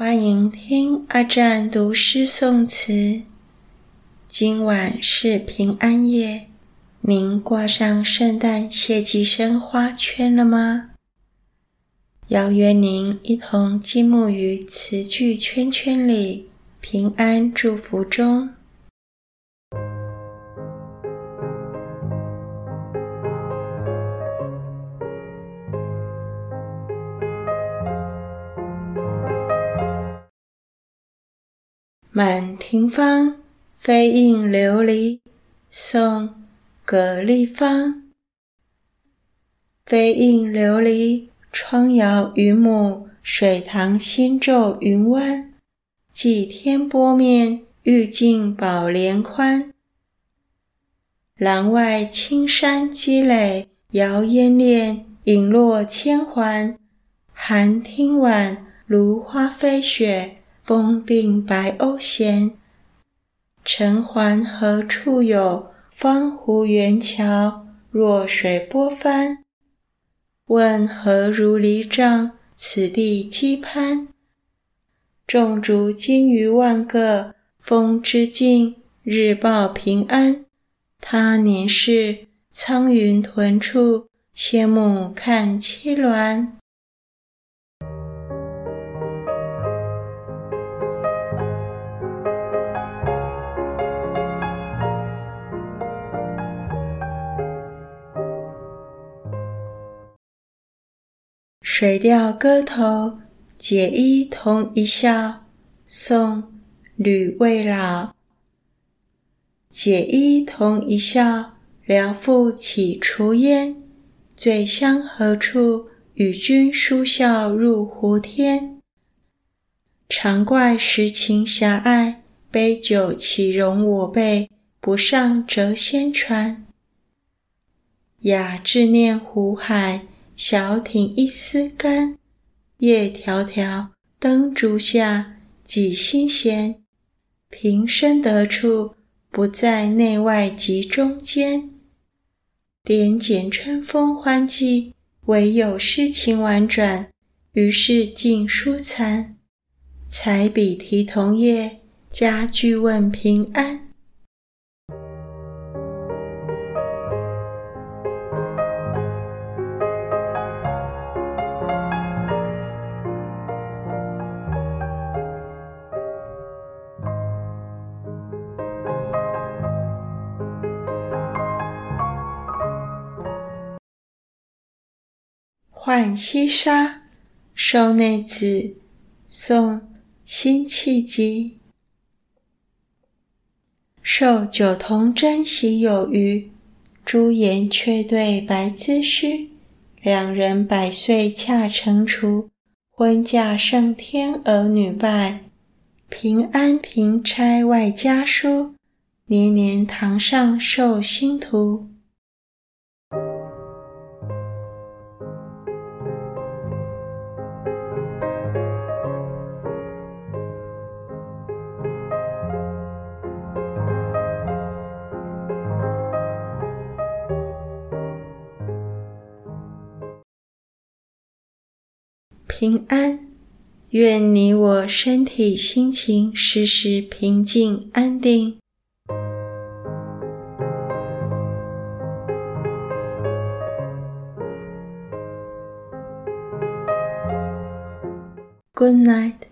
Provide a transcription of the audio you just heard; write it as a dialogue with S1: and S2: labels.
S1: 欢迎听阿占读诗宋词。今晚是平安夜，您挂上圣诞谢祭生花圈了吗？邀约您一同静沐于词句圈圈里，平安祝福中。满庭芳，飞映琉璃。宋·葛丽芳。飞映琉璃，窗摇云母，水塘新皱云湾。几天波面，玉净宝帘宽。廊外青山积垒，摇烟链，影落千环。寒汀晚，芦花飞雪。风定白鸥衔，尘寰何处有？方湖圆桥，弱水波翻。问何如里长？此地羁攀。众竹金鱼万个，风知尽，日报平安。他年事，苍云屯处，千亩看栖鸾。《水调歌头·解衣同一笑》宋·吕慰老。解衣同一笑，聊复起厨烟。醉乡何处？与君书笑入胡天。常怪时情狭隘，杯酒岂容我辈不上谪仙船。雅致念湖海。小艇一丝干，夜迢迢灯烛下，几心闲。平生得处，不在内外及中间。点检春风欢计，唯有诗情婉转，于是尽书残。彩笔题桐叶，家具问平安。《浣溪沙·受内子》宋·辛弃疾。受九同真喜有余，朱颜却对白莺须。两人百岁恰成厨，婚嫁胜天儿女拜。平安平差外家书，年年堂上寿星图。平安，愿你我身体心情时时平静安定。Good night.